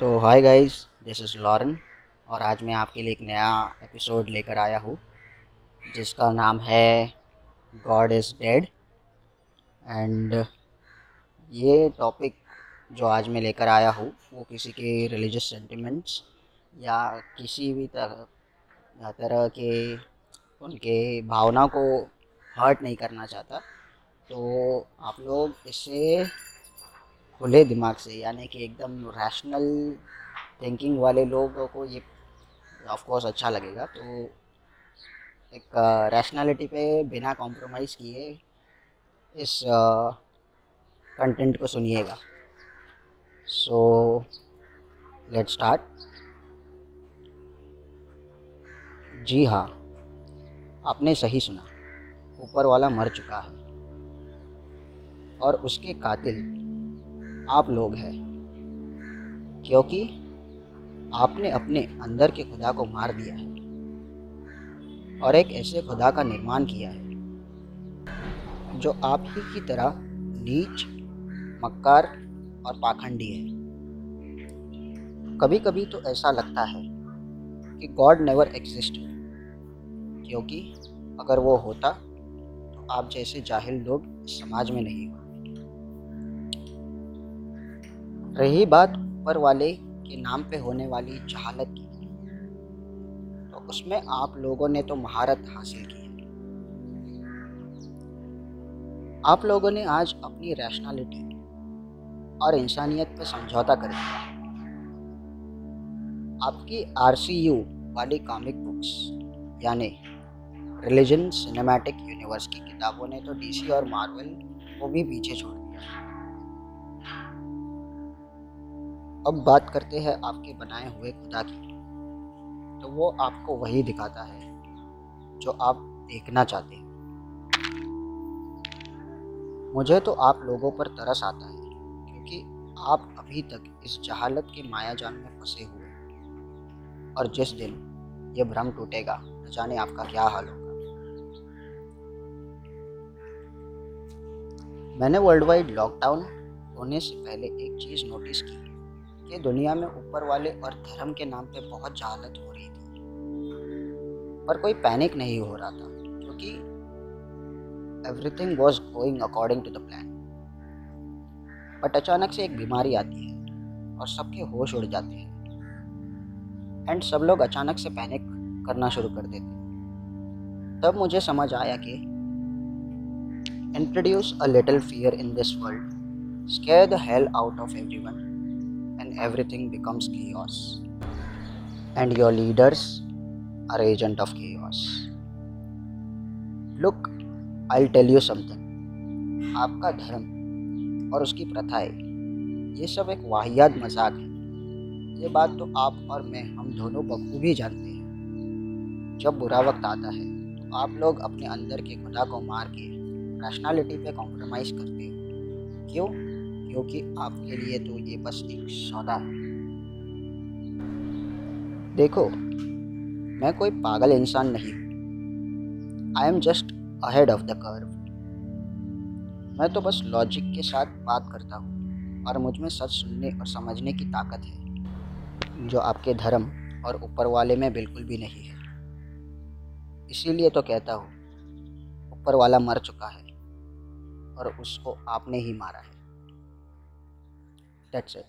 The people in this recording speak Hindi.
So hi guys this is Lauren और आज मैं आपके लिए एक नया एपिसोड लेकर आया हूँ, जिसका नाम है गॉड इज़ डेड एंड ये टॉपिक जो आज मैं लेकर आया हूँ, वो किसी के रिलीजियस सेंटिमेंट्स या किसी भी तरह तरह के, उनके भावना को हर्ट नहीं करना चाहता। तो आप लोग इसे खुले दिमाग से, यानी कि एकदम रैशनल थिंकिंग वाले लोगों को ये ऑफ़ कोर्स अच्छा लगेगा। तो एक रैशनैलिटी पे बिना कॉम्प्रोमाइज़ किए इस कंटेंट को सुनिएगा। सो लेट स्टार्ट जी हाँ आपने सही सुना। ऊपर वाला मर चुका है। और उसके कातिल आप लोग हैं। क्योंकि आपने अपने अंदर के खुदा को मार दिया है और एक ऐसे खुदा का निर्माण किया है, जो आप ही की तरह नीच, मक्कार और पाखंडी है। कभी कभी तो ऐसा लगता है कि गॉड नेवर एग्जिस्ट क्योंकि अगर वो होता तो आप जैसे जाहिल लोग समाज में नहीं होते। रही बात ऊपर वाले के नाम पे होने वाली जहालत की। तो उसमें आप लोगों ने तो महारत हासिल की है। आप लोगों ने आज अपनी रैशनैलिटी और इंसानियत पर समझौता कर दिया। आपकी आरसीयू वाली कॉमिक बुक्स यानी रिलीजन सिनेमैटिक यूनिवर्स की किताबों ने तो डीसी और मार्वल को भी पीछे छोड़ अब बात करते हैं आपके बनाए हुए खुदा की। तो वो आपको वही दिखाता है, जो आप देखना चाहते हैं। मुझे तो आप लोगों पर तरस आता है, क्योंकि आप अभी तक इस जहालत के माया मायाजाल में फंसे हुए और जिस दिन ये भ्रम टूटेगा, न जाने आपका क्या हाल होगा। मैंने वर्ल्ड वाइड लॉकडाउन होने से पहले एक चीज़ नोटिस की। कि दुनिया में ऊपर वाले और धर्म के नाम पे बहुत जहालत हो रही थी। पर कोई पैनिक नहीं हो रहा था, क्योंकि everything was going according to the plan but अचानक से एक बीमारी आती है और सबके होश उड़ जाते हैं। एंड सब लोग अचानक से पैनिक करना शुरू कर देते हैं। तब मुझे समझ आया कि introduce a little fear in this world scare the hell out of everyone and everything becomes chaos. And your leaders are agent of chaos. Look, I'll tell you something. आपका धर्म और उसकी प्रथाएँ ये सब एक वाहियात मज़ाक है ये बात तो आप और मैं हम दोनों बखूबी जानते हैं जब बुरा वक्त आता है तो आप लोग अपने अंदर के खुदा को मार के रैशनैलिटी पे कॉम्प्रोमाइज़ करते हो क्यों क्योंकि आपके लिए तो ये बस एक सौदा है। देखो, मैं कोई पागल इंसान नहीं I am just ahead of the curve मैं तो बस लॉजिक के साथ बात करता हूँ और मुझमें सच सुनने और समझने की ताकत है, जो आपके धर्म और ऊपर वाले में बिल्कुल भी नहीं है। इसीलिए तो कहता हूँ, ऊपर वाला मर चुका है और उसको आपने ही मारा है। That's it.